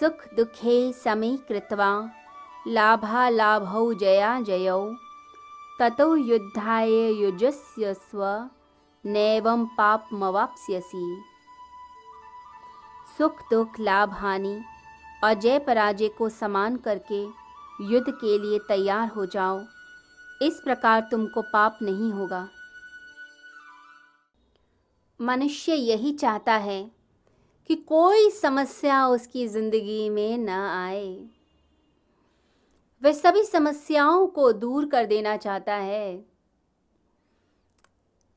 सुख दुखे समी कृत्वा, लाभालाभौ जया जयौ। ततो युद्धाय युजस्य स्व, नैवं पापमवाप्स्यसि। सुख दुख लाभ हानि और जय पराजय को समान करके युद्ध के लिए तैयार हो जाओ। इस प्रकार तुमको पाप नहीं होगा। मनुष्य यही चाहता है कि कोई समस्या उसकी ज़िंदगी में ना आए। वह सभी समस्याओं को दूर कर देना चाहता है।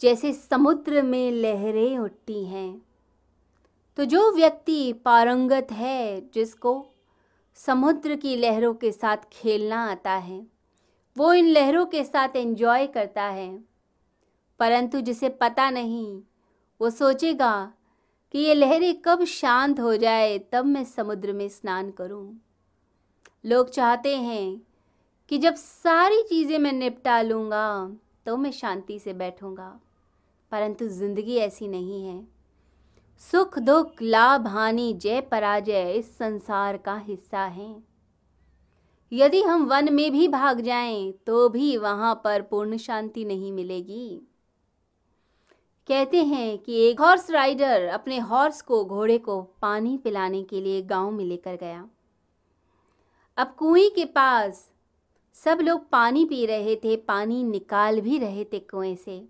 जैसे समुद्र में लहरें उठती हैं तो जो व्यक्ति पारंगत है, जिसको समुद्र की लहरों के साथ खेलना आता है, वो इन लहरों के साथ एंजॉय करता है। परंतु जिसे पता नहीं, वो सोचेगा कि ये लहरें कब शांत हो जाए, तब मैं समुद्र में स्नान करूँ। लोग चाहते हैं कि जब सारी चीज़ें मैं निपटा लूँगा तो मैं शांति से बैठूँगा। परंतु ज़िंदगी ऐसी नहीं है। सुख, दुख, लाभ, हानि, जय, पराजय इस संसार का हिस्सा है। यदि हम वन में भी भाग जाएँ तो भी वहाँ पर पूर्ण शांति नहीं मिलेगी। कहते हैं कि एक हॉर्स राइडर अपने हॉर्स को घोड़े को पानी पिलाने के लिए गाँव में लेकर गया। अब कुएँ के पास सब लोग पानी पी रहे थे, पानी निकाल भी रहे थे कुएँ से।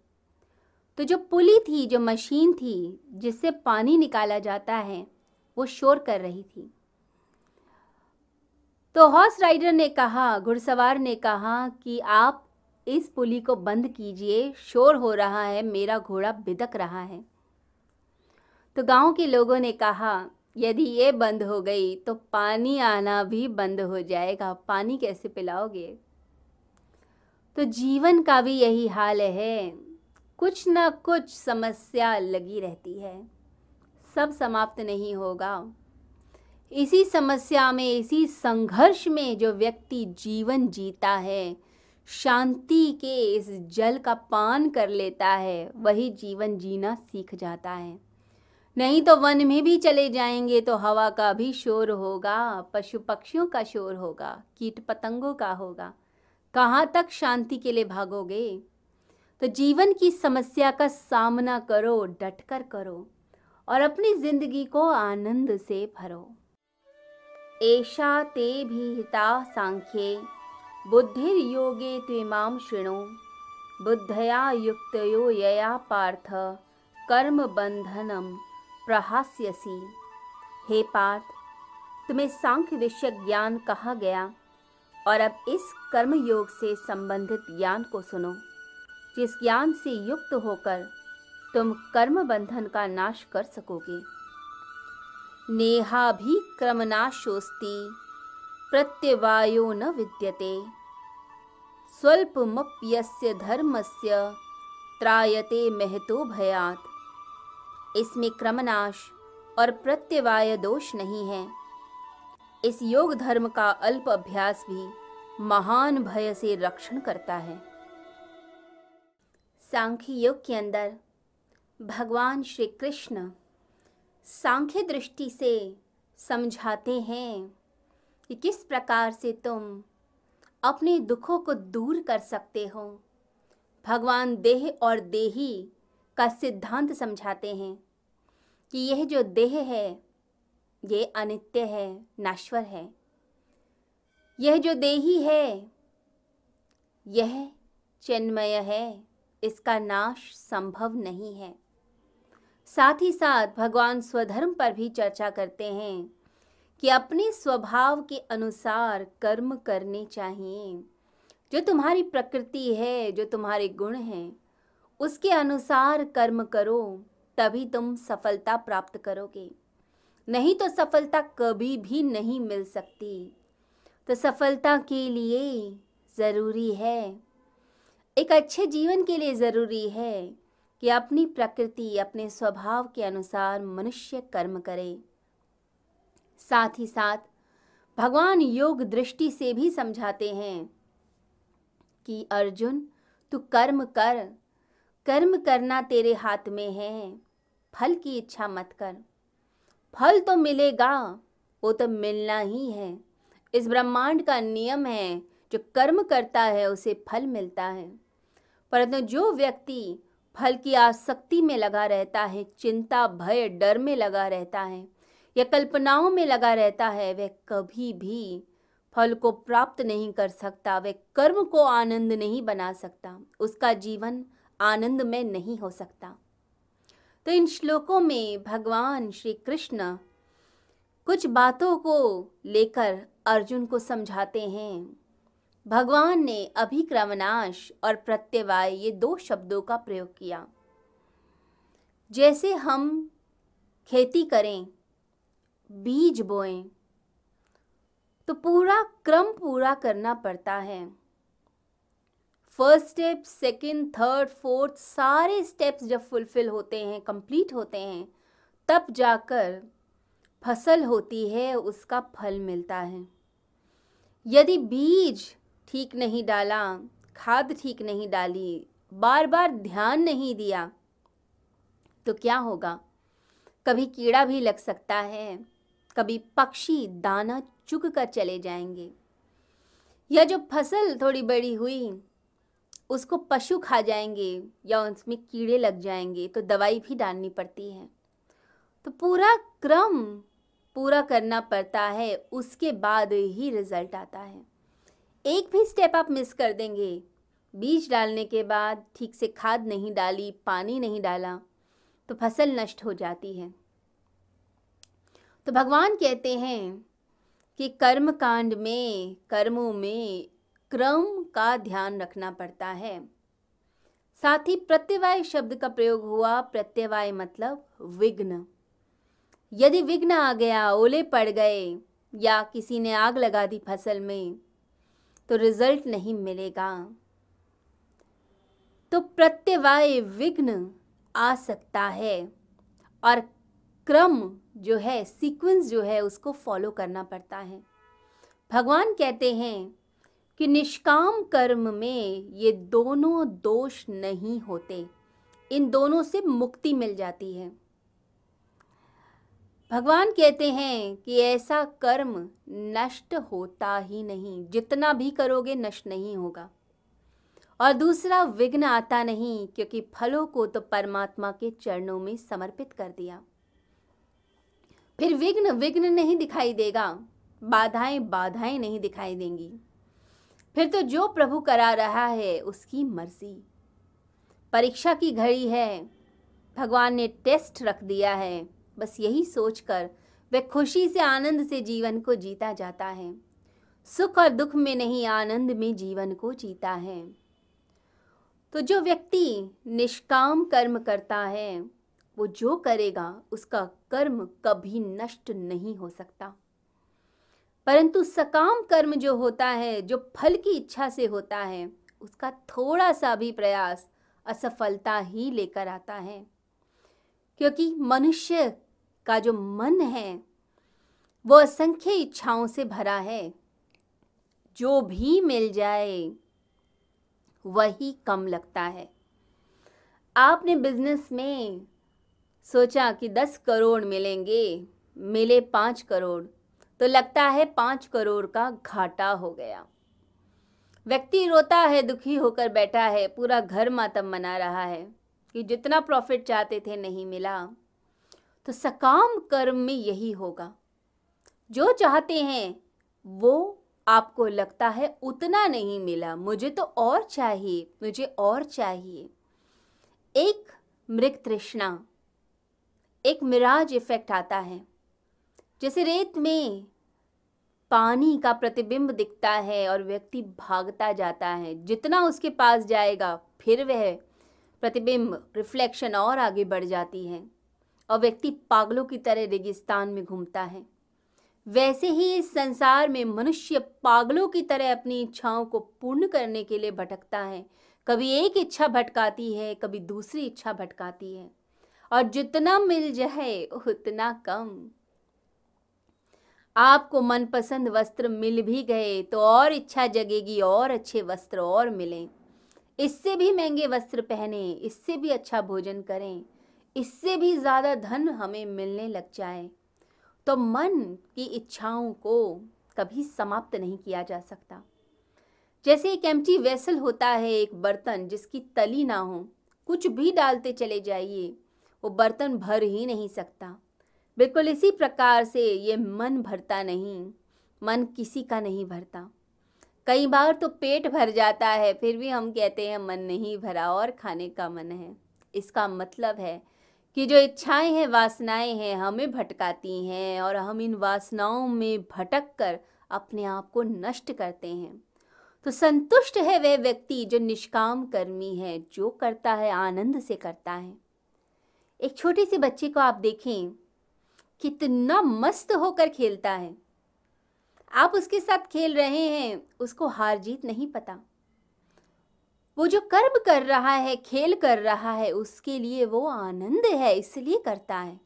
तो जो पुली थी, जो मशीन थी, जिससे पानी निकाला जाता है, वो शोर कर रही थी। तो हॉर्स राइडर ने कहा, घुड़सवार ने कहा कि आप इस पुली को बंद कीजिए, शोर हो रहा है, मेरा घोड़ा बिदक रहा है। तो गाँव के लोगों ने कहा, यदि ये बंद हो गई तो पानी आना भी बंद हो जाएगा। पानी कैसे पिलाओगे? तो जीवन का भी यही हाल है। कुछ ना कुछ समस्या लगी रहती है। सब समाप्त नहीं होगा। इसी समस्या में, इसी संघर्ष में जो व्यक्ति जीवन जीता है शांति के इस जल का पान कर लेता है, वही जीवन जीना सीख जाता है। नहीं तो वन में भी चले जाएँगे तो हवा का भी शोर होगा पशु पक्षियों का शोर होगा कीट पतंगों का होगा। कहाँ तक शांति के लिए भागोगे? तो जीवन की समस्या का सामना करो, डटकर करो, और अपनी ज़िंदगी को आनंद से भरो। ऐशा ते भी हिता सांख्ये। बुद्धिर्योगे त्विमां शृणु। बुद्धया युक्तयो यया पार्थ, कर्म बंधनम प्रहास्यसी। हे पार्थ, तुम्हें सांख्य विषय ज्ञान कहा गया? और अब इस कर्म योग से संबंधित ज्ञान को सुनो। जिस ज्ञान से युक्त होकर तुम कर्म बंधन का नाश कर सकोगे। नेहा भी क्रमनाशोस्ती प्रत्यवायो न विद्यते। स्वल्पमप्यस्य धर्मस्य त्रायते महतो भयात। इसमें क्रमनाश और प्रत्यवाय दोष नहीं है। इस योग धर्म का अल्प अभ्यास भी महान भय से रक्षण करता है। सांख्य योग के अंदर भगवान श्री कृष्ण सांख्य दृष्टि से समझाते हैं कि किस प्रकार से तुम अपने दुखों को दूर कर सकते हो। भगवान देह और देही का सिद्धांत समझाते हैं कि यह जो देह है, ये अनित्य है, नाश्वर है। यह जो देही है, यह चिन्मय है, इसका नाश संभव नहीं है। साथ ही साथ भगवान स्वधर्म पर भी चर्चा करते हैं कि अपने स्वभाव के अनुसार कर्म करने चाहिए। जो तुम्हारी प्रकृति है, जो तुम्हारे गुण हैं, उसके अनुसार कर्म करो, तभी तुम सफलता प्राप्त करोगे। नहीं तो सफलता कभी भी नहीं मिल सकती। तो सफलता के लिए ज़रूरी है, एक अच्छे जीवन के लिए ज़रूरी है कि अपनी प्रकृति, अपने स्वभाव के अनुसार मनुष्य कर्म करे। साथ ही साथ भगवान योग दृष्टि से भी समझाते हैं कि, अर्जुन, तू कर्म कर। कर्म करना तेरे हाथ में है। फल की इच्छा मत कर। फल तो मिलेगा, वो तो मिलना ही है। इस ब्रह्मांड का नियम है, जो कर्म करता है, उसे फल मिलता है। परंतु जो व्यक्ति फल की आसक्ति में लगा रहता है, चिंता, भय, डर में लगा रहता है या कल्पनाओं में लगा रहता है, वह कभी भी फल को प्राप्त नहीं कर सकता, वह कर्म को आनंद नहीं बना सकता, उसका जीवन आनंद में नहीं हो सकता। तो इन श्लोकों में भगवान श्री कृष्ण कुछ बातों को लेकर अर्जुन को समझाते हैं। भगवान ने अभिक्रमनाश और प्रत्यवाय ये दो शब्दों का प्रयोग किया। जैसे हम खेती करें बीज बोएँ। तो पूरा क्रम पूरा करना पड़ता है। First step second third fourth सारे स्टेप्स जब फुलफिल होते हैं कंप्लीट होते हैं, तब जाकर फ़सल होती है, उसका फल मिलता है। यदि बीज ठीक नहीं डाला, खाद ठीक नहीं डाली बार बार ध्यान नहीं दिया तो क्या होगा? कभी कीड़ा भी लग सकता है। कभी पक्षी दाना चुग कर चले जाएँगे। या जो फ़सल थोड़ी बड़ी हुई, उसको पशु खा जाएँगे या उसमें कीड़े लग जाएँगे तो दवाई भी डालनी पड़ती है। तो पूरा क्रम पूरा करना पड़ता है, उसके बाद ही रिज़ल्ट आता है। एक भी स्टेप आप मिस कर देंगे। बीज डालने के बाद ठीक से खाद नहीं डाली, पानी नहीं डाला तो फ़सल नष्ट हो जाती है। तो भगवान कहते हैं कि कर्म कांड में, कर्मों में क्रम का ध्यान रखना पड़ता है। साथ ही प्रत्यवाय शब्द का प्रयोग हुआ, प्रत्यवाय मतलब विघ्न। यदि विघ्न आ गया, ओले पड़ गए या किसी ने आग लगा दी फ़सल में तो रिज़ल्ट नहीं मिलेगा। तो प्रत्यवाय विघ्न आ सकता है और क्रम जो है सीक्वेंस जो है, उसको फॉलो करना पड़ता है। भगवान कहते हैं कि निष्काम कर्म में ये दोनों दोष नहीं होते। इन दोनों से मुक्ति मिल जाती है। भगवान कहते हैं कि ऐसा कर्म नष्ट होता ही नहीं। जितना भी करोगे, नष्ट नहीं होगा। और दूसरा, विघ्न आता नहीं, क्योंकि फलों को तो परमात्मा के चरणों में समर्पित कर दिया। फिर विघ्न विघ्न नहीं दिखाई देगा, बाधाएँ बाधाएँ नहीं दिखाई देंगी। फिर तो जो प्रभु करा रहा है, उसकी मर्ज़ी। परीक्षा की घड़ी है, भगवान ने टेस्ट रख दिया है, बस यही सोचकर वह खुशी से आनंद से जीवन को जीता जाता है। सुख और दुख में नहीं, आनंद में जीवन को जीता है। तो जो व्यक्ति निष्काम कर्म करता है वो जो करेगा, उसका कर्म कभी नष्ट नहीं हो सकता। परंतु सकाम कर्म जो होता है, जो फल की इच्छा से होता है, उसका थोड़ा सा भी प्रयास असफलता ही लेकर आता है। क्योंकि मनुष्य का जो मन है, वो असंख्य इच्छाओं से भरा है। जो भी मिल जाए, वही कम लगता है। आपने बिज़नेस में सोचा कि दस करोड़ मिलेंगे, मिले पाँच करोड़ तो लगता है पाँच करोड़ का घाटा हो गया। व्यक्ति रोता है, दुखी होकर बैठा है, पूरा घर मातम मना रहा है कि जितना प्रॉफिट चाहते थे नहीं मिला। तो सकाम कर्म में यही होगा। जो चाहते हैं, वो आपको लगता है उतना नहीं मिला। मुझे तो और चाहिए, मुझे और चाहिए। एक मृग तृष्णा। एक मिराज इफ़ेक्ट आता है। जैसे रेत में पानी का प्रतिबिंब दिखता है और व्यक्ति भागता जाता है। जितना उसके पास जाएगा, फिर वह प्रतिबिंब रिफ्लेक्शन और आगे बढ़ जाती है और व्यक्ति पागलों की तरह रेगिस्तान में घूमता है। वैसे ही इस संसार में मनुष्य पागलों की तरह अपनी इच्छाओं को पूर्ण करने के लिए भटकता है। कभी एक इच्छा भटकाती है, कभी दूसरी इच्छा भटकाती है। और जितना मिल जाए, उतना कम। आपको मनपसंद वस्त्र मिल भी गए तो और इच्छा जगेगी, और अच्छे वस्त्र और मिलें। इससे भी महँगे वस्त्र पहने, इससे भी अच्छा भोजन करें, इससे भी ज़्यादा धन हमें मिलने लग जाए। तो मन की इच्छाओं को कभी समाप्त नहीं किया जा सकता। जैसे एक एम्प्टी वेसल होता है, एक बर्तन जिसकी तली ना हो, कुछ भी डालते चले जाइए। वो बर्तन भर ही नहीं सकता। बिल्कुल इसी प्रकार से ये मन भरता नहीं, मन किसी का नहीं भरता। कई बार तो पेट भर जाता है, फिर भी हम कहते हैं मन नहीं भरा और खाने का मन है। इसका मतलब है कि जो इच्छाएँ हैं, वासनाएँ हैं, हमें भटकाती हैं और हम इन वासनाओं में भटक कर अपने आप को नष्ट करते हैं। तो संतुष्ट है वह व्यक्ति जो निष्काम कर्मी है, जो करता है, आनंद से करता है। एक छोटे से बच्चे को आप देखें, कितना मस्त होकर खेलता है। आप उसके साथ खेल रहे हैं, उसको हार जीत नहीं पता। वो जो कर्म कर रहा है, खेल कर रहा है, उसके लिए वो आनंद है, इसलिए करता है।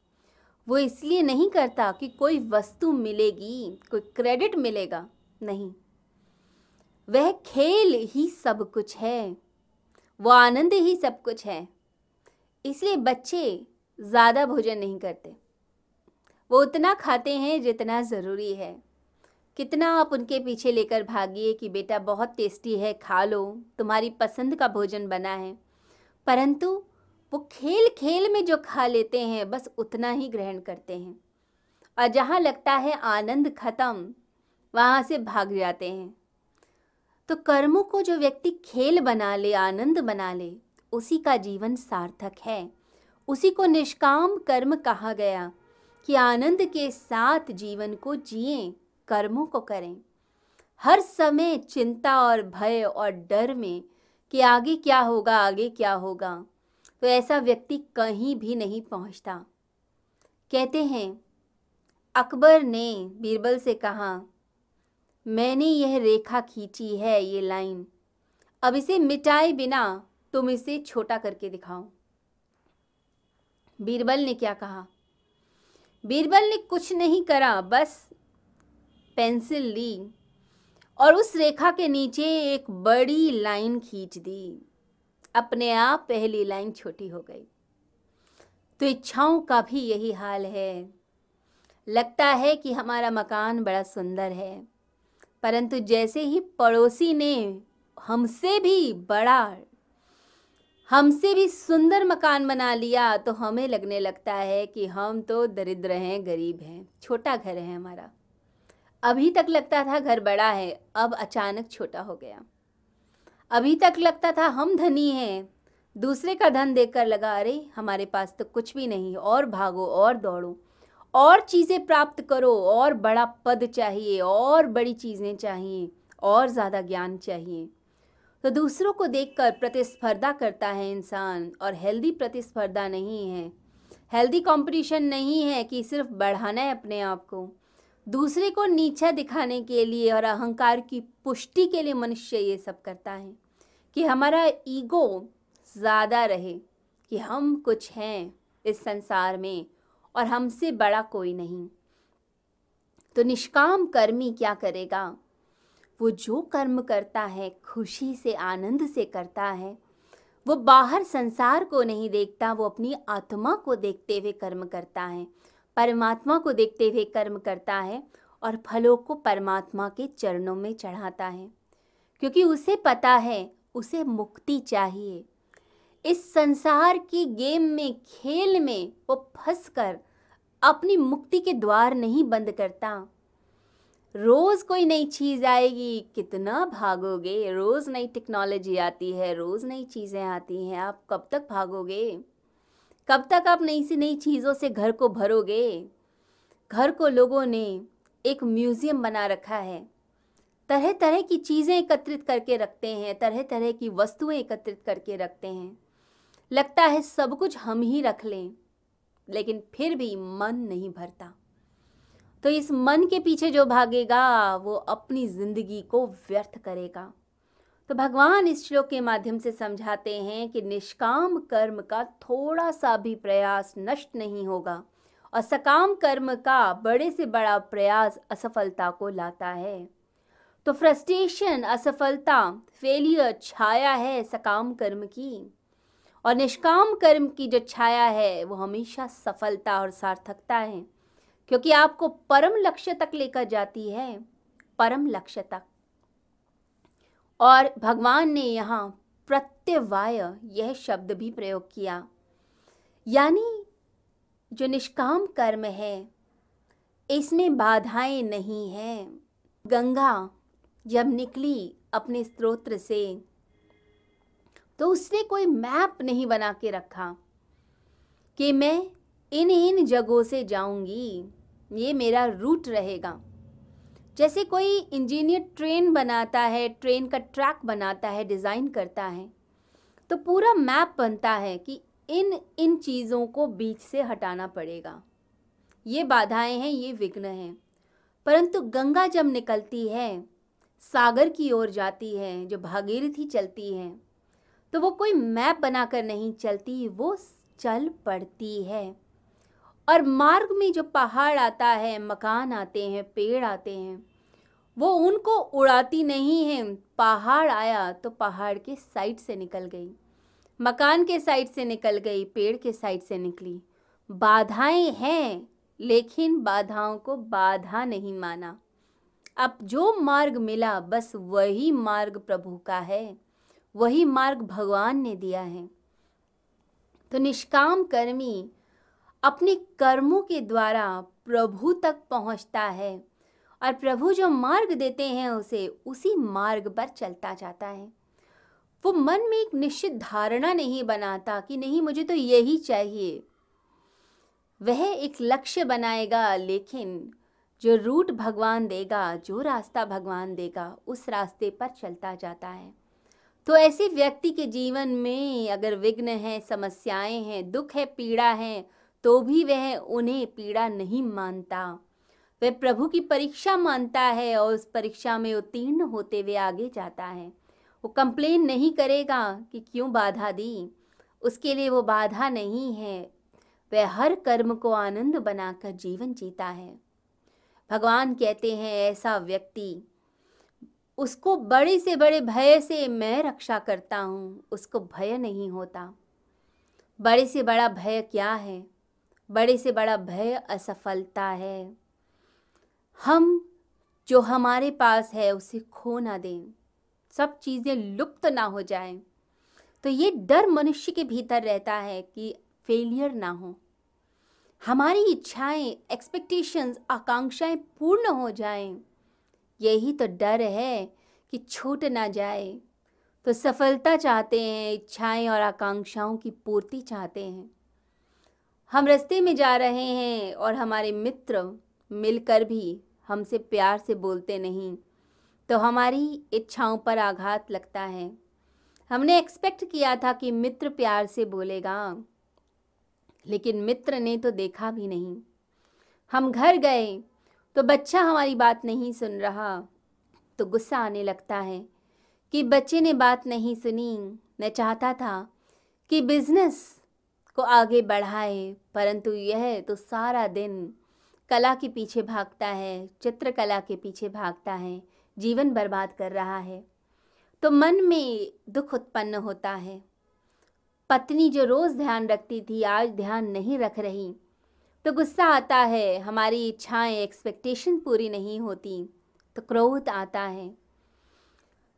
वो इसलिए नहीं करता कि कोई वस्तु मिलेगी, कोई क्रेडिट मिलेगा, नहीं। वह खेल ही सब कुछ है, वो आनंद ही सब कुछ है। इसलिए बच्चे ज़्यादा भोजन नहीं करते। वो उतना खाते हैं जितना ज़रूरी है। कितना आप उनके पीछे लेकर भागिए कि बेटा बहुत टेस्टी है, खा लो, तुम्हारी पसंद का भोजन बना है। परंतु वो खेल खेल में जो खा लेते हैं, बस उतना ही ग्रहण करते हैं। और जहाँ लगता है आनंद खत्म, वहाँ से भाग जाते हैं। तो कर्मों को जो व्यक्ति खेल बना ले, आनंद बना ले उसी का जीवन सार्थक है। उसी को निष्काम कर्म कहा गया कि आनंद के साथ जीवन को जिए, कर्मों को करें। हर समय चिंता और भय और डर में कि आगे क्या होगा, आगे क्या होगा तो ऐसा व्यक्ति कहीं भी नहीं पहुँचता। कहते हैं, अकबर ने बीरबल से कहा, मैंने यह रेखा खींची है, ये लाइन। अब इसे मिटाए बिना तुम इसे छोटा करके दिखाओ। बीरबल ने क्या कहा? बीरबल ने कुछ नहीं करा, बस पेंसिल ली और उस रेखा के नीचे एक बड़ी लाइन खींच दी। अपने आप पहली लाइन छोटी हो गई। तो इच्छाओं का भी यही हाल है। लगता है कि हमारा मकान बड़ा सुंदर है, परंतु जैसे ही पड़ोसी ने हमसे भी बड़ा हमसे भी सुंदर मकान बना लिया तो हमें लगने लगता है कि हम तो दरिद्र हैं, गरीब हैं, छोटा घर है हमारा। अभी तक लगता था घर बड़ा है, अब अचानक छोटा हो गया। अभी तक लगता था हम धनी हैं, दूसरे का धन देखकर लगा, अरे, हमारे पास तो कुछ भी नहीं, और भागो, और दौड़ो, और चीज़ें प्राप्त करो, और बड़ा पद चाहिए, और बड़ी चीज़ें चाहिए, और ज़्यादा ज्ञान चाहिए। तो दूसरों को देखकर प्रतिस्पर्धा करता है इंसान और हेल्दी प्रतिस्पर्धा नहीं है। हेल्दी कंपटीशन नहीं है कि सिर्फ़ बढ़ाना है अपने आप को। दूसरे को नीचा दिखाने के लिए और अहंकार की पुष्टि के लिए मनुष्य ये सब करता है कि हमारा ईगो ज़्यादा रहे कि हम कुछ हैं इस संसार में और हमसे बड़ा कोई नहीं। तो निष्काम कर्मी क्या करेगा? वो जो कर्म करता है, खुशी से, आनंद से करता है, वो बाहर संसार को नहीं देखता, वो अपनी आत्मा को देखते हुए कर्म करता है, परमात्मा को देखते हुए कर्म करता है और फलों को परमात्मा के चरणों में चढ़ाता है, क्योंकि उसे पता है, उसे मुक्ति चाहिए। इस संसार की गेम में, खेल में वो फंस कर अपनी मुक्ति के द्वार नहीं बंद करता। रोज़ कोई नई चीज़ आएगी, कितना भागोगे? रोज़ नई टेक्नोलॉजी आती है, रोज़ नई चीज़ें आती हैं, आप कब तक भागोगे? कब तक आप नई सी नई चीज़ों से घर को भरोगे? घर को लोगों ने एक म्यूज़ियम बना रखा है। तरह तरह की चीज़ें एकत्रित करके रखते हैं तरह तरह की वस्तुएँ एकत्रित करके रखते हैं। लगता है सब कुछ हम ही रख लें, लेकिन फिर भी मन नहीं भरता। तो इस मन के पीछे जो भागेगा, वो अपनी ज़िंदगी को व्यर्थ करेगा। तो भगवान इस श्लोक के माध्यम से समझाते हैं कि निष्काम कर्म का थोड़ा सा भी प्रयास नष्ट नहीं होगा। और सकाम कर्म का बड़े से बड़ा प्रयास असफलता को लाता है। तो फ्रस्ट्रेशन, असफलता, फेलियर, छाया है सकाम कर्म की। और निष्काम कर्म की जो छाया है, वो हमेशा सफलता और सार्थकता है। क्योंकि आपको परम लक्ष्य तक लेकर जाती है, परम लक्ष्य तक। और भगवान ने यहाँ प्रत्यवाय यह शब्द भी प्रयोग किया। यानी जो निष्काम कर्म है, इसमें बाधाएँ नहीं हैं। गंगा जब निकली अपने स्त्रोत्र से तो उसने कोई मैप नहीं बना के रखा कि मैं इन इन जगहों से जाऊँगी। ये मेरा रूट रहेगा। जैसे कोई इंजीनियर ट्रेन बनाता है ट्रेन का ट्रैक बनाता है डिज़ाइन करता है तो पूरा मैप बनता है कि इन इन चीज़ों को बीच से हटाना पड़ेगा। ये बाधाएँ हैं, ये विघ्न हैं। परंतु गंगा जब निकलती है, सागर की ओर जाती है, जो भागीरथी चलती है तो वो कोई मैप बनाकर नहीं चलती, वो चल पड़ती है। और मार्ग में जो पहाड़ आता है, मकान आते हैं, पेड़ आते हैं, वो उनको उड़ाती नहीं है। पहाड़ आया तो पहाड़ के साइड से निकल गई, मकान के साइड से निकल गई, पेड़ के साइड से निकली। बाधाएँ हैं, लेकिन बाधाओं को बाधा नहीं माना। अब जो मार्ग मिला, बस वही मार्ग प्रभु का है, वही मार्ग भगवान ने दिया है। तो निष्काम कर्मी अपने कर्मों के द्वारा प्रभु तक पहुँचता है और प्रभु जो मार्ग देते हैं उसे उसी मार्ग पर चलता जाता है। वो मन में एक निश्चित धारणा नहीं बनाता कि नहीं, मुझे तो यही चाहिए। वह एक लक्ष्य बनाएगा, लेकिन जो रूट भगवान देगा, जो रास्ता भगवान देगा, उस रास्ते पर चलता जाता है। तो ऐसे व्यक्ति के जीवन में अगर विघ्न है, समस्याएँ हैं, दुख है, पीड़ा है तो भी वह उन्हें पीड़ा नहीं मानता। वह प्रभु की परीक्षा मानता है और उस परीक्षा में उत्तीर्ण होते हुए आगे जाता है। वो कंप्लेन नहीं करेगा कि क्यों बाधा दी। उसके लिए वो बाधा नहीं है। वह हर कर्म को आनंद बनाकर जीवन जीता है। भगवान कहते हैं, ऐसा व्यक्ति, उसको बड़े से बड़े भय से मैं रक्षा करता हूँ, उसको भय नहीं होता। बड़े से बड़ा भय क्या है? बड़े से बड़ा भय, असफलता है। हम, जो हमारे पास है, उसे खो ना दें। सब चीज़ें लुप्त ना हो जाएँ। तो ये डर मनुष्य के भीतर रहता है कि फेलियर ना हो। हमारी इच्छाएँ एक्सपेक्टेशंस आकांक्षाएँ पूर्ण हो जाएँ। यही तो डर है कि छूट ना जाए। तो सफलता चाहते हैं, इच्छाएँ और आकांक्षाओं की पूर्ति चाहते हैं। हम रास्ते में जा रहे हैं और हमारे मित्र मिलकर भी हमसे प्यार से बोलते नहीं तो हमारी इच्छाओं पर आघात लगता है। हमने एक्सपेक्ट किया था कि मित्र प्यार से बोलेगा, लेकिन मित्र ने तो देखा भी नहीं। हम घर गए तो बच्चा हमारी बात नहीं सुन रहा तो गुस्सा आने लगता है कि बच्चे ने बात नहीं सुनी, मैं चाहता था कि बिज़नेस को आगे बढ़ाए, परंतु यह तो सारा दिन कला के पीछे भागता है, चित्रकला के पीछे भागता है, जीवन बर्बाद कर रहा है। तो मन में दुख उत्पन्न होता है। पत्नी जो रोज़ ध्यान रखती थी, आज ध्यान नहीं रख रही। तो गुस्सा आता है, हमारी इच्छाएँ एक्सपेक्टेशन पूरी नहीं होती तो क्रोध आता है।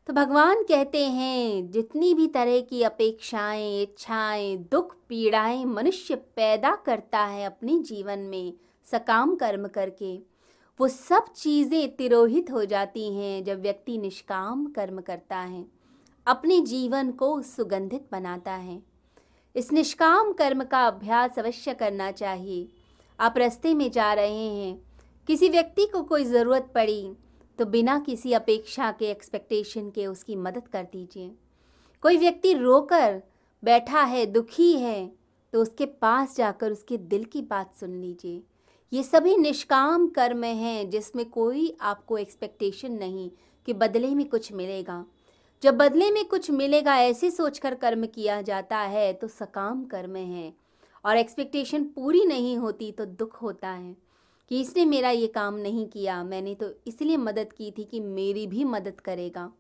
तो भगवान कहते हैं, जितनी भी तरह की अपेक्षाएँ, इच्छाएँ, दुख, पीड़ाएँ मनुष्य पैदा करता है अपने जीवन में, सकाम कर्म करके, वो सब चीज़ें तिरोहित हो जाती हैं जब व्यक्ति निष्काम कर्म करता है, अपने जीवन को सुगंधित बनाता है। इस निष्काम कर्म का अभ्यास अवश्य करना चाहिए। आप रास्ते में जा रहे हैं, किसी व्यक्ति को कोई ज़रूरत पड़ी तो बिना किसी अपेक्षा के एक्सपेक्टेशन के उसकी मदद कर दीजिए। कोई व्यक्ति रोकर बैठा है, दुखी है तो उसके पास जाकर उसके दिल की बात सुन लीजिए। ये सभी निष्काम कर्म हैं, जिसमें कोई आपको एक्सपेक्टेशन नहीं कि बदले में कुछ मिलेगा। जब बदले में कुछ मिलेगा, ऐसे सोचकर कर्म किया जाता है तो सकाम कर्म है। और एक्सपेक्टेशन पूरी नहीं होती तो दुख होता है। कि इसने मेरा ये काम नहीं किया, मैंने तो इसलिए मदद की थी कि मेरी भी मदद करेगा।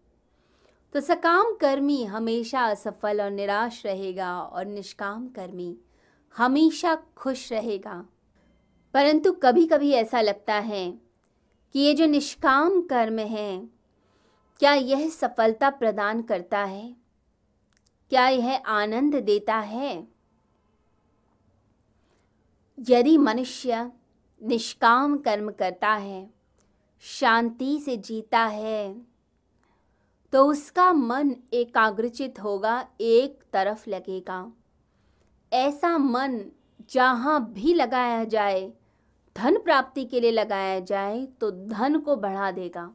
तो सकाम कर्मी हमेशा असफल और निराश रहेगा और निष्काम कर्मी हमेशा खुश रहेगा। परंतु कभी कभी ऐसा लगता है कि ये जो निष्काम कर्म है, क्या यह सफलता प्रदान करता है? क्या यह आनंद देता है? यदि मनुष्य निष्काम कर्म करता है, शांति से जीता है तो उसका मन एकाग्रचित होगा, एक तरफ़ लगेगा। ऐसा मन जहाँ भी लगाया जाए, धन प्राप्ति के लिए लगाया जाए तो धन को बढ़ा देगा।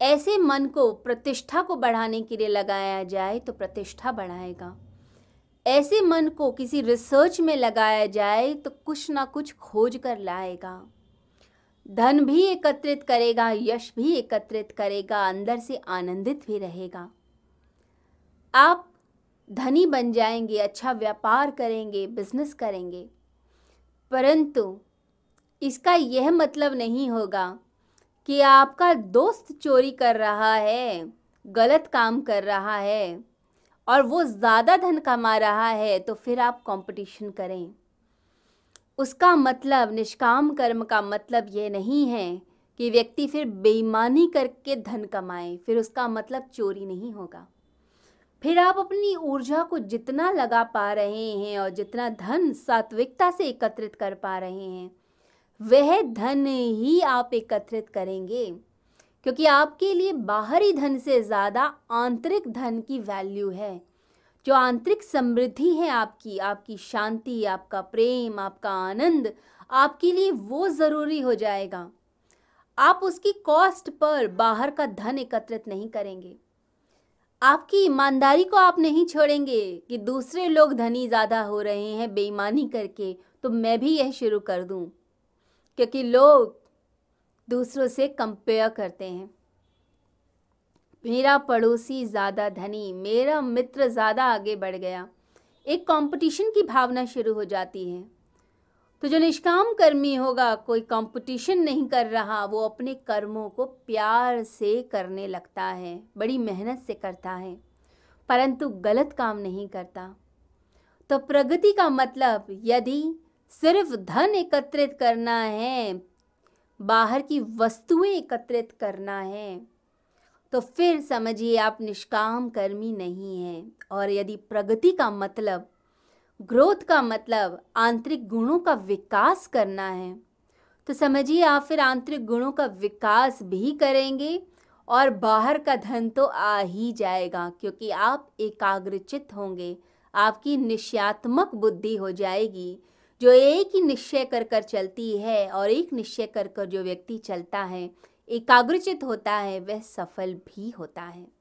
ऐसे मन को, प्रतिष्ठा को बढ़ाने के लिए लगाया जाए तो प्रतिष्ठा बढ़ाएगा। ऐसे मन को किसी रिसर्च में लगाया जाए तो कुछ ना कुछ खोज कर लाएगा। धन भी एकत्रित करेगा, यश भी एकत्रित करेगा, अंदर से आनंदित भी रहेगा। आप धनी बन जाएँगे अच्छा व्यापार करेंगे बिज़नेस करेंगे। परंतु इसका यह मतलब नहीं होगा कि आपका दोस्त चोरी कर रहा है, गलत काम कर रहा है। और वो ज़्यादा धन कमा रहा है तो फिर आप कंपटीशन करें। उसका मतलब निष्काम कर्म का मतलब ये नहीं है कि व्यक्ति फिर बेईमानी करके धन कमाए, फिर उसका मतलब चोरी नहीं होगा। फिर आप अपनी ऊर्जा को जितना लगा पा रहे हैं और जितना धन सात्विकता से एकत्रित कर पा रहे हैं, वह धन ही आप एकत्रित करेंगे। क्योंकि आपके लिए बाहरी धन से ज़्यादा आंतरिक धन की वैल्यू है। जो आंतरिक समृद्धि है आपकी आपकी शांति, आपका प्रेम, आपका आनंद, आपके लिए वो ज़रूरी हो जाएगा। आप उसकी कॉस्ट पर बाहर का धन एकत्रित नहीं करेंगे। आपकी ईमानदारी को आप नहीं छोड़ेंगे कि दूसरे लोग धनी ज़्यादा हो रहे हैं, बेईमानी करके तो मैं भी यह शुरू कर दूँ। क्योंकि लोग दूसरों से कंपेयर करते हैं। मेरा पड़ोसी ज़्यादा धनी, मेरा मित्र ज़्यादा आगे बढ़ गया। एक कंपटीशन की भावना शुरू हो जाती है। तो जो निष्काम कर्मी होगा, कोई कंपटीशन नहीं कर रहा, वो अपने कर्मों को प्यार से करने लगता है, बड़ी मेहनत से करता है, परंतु गलत काम नहीं करता। तो प्रगति का मतलब यदि सिर्फ़ धन एकत्रित करना है बाहर की वस्तुएँ एकत्रित करना है तो फिर समझिए आप निष्काम कर्मी नहीं हैं। और यदि प्रगति का मतलब ग्रोथ का मतलब आंतरिक गुणों का विकास करना है तो समझिए आप फिर आंतरिक गुणों का विकास भी करेंगे और बाहर का धन तो आ ही जाएगा, क्योंकि आप एकाग्रचित होंगे, आपकी निश्चयात्मक बुद्धि हो जाएगी। जो एक ही निश्चय कर कर चलती है और एक निश्चय कर कर जो व्यक्ति चलता है, एकाग्रचित होता है, वह सफल भी होता है।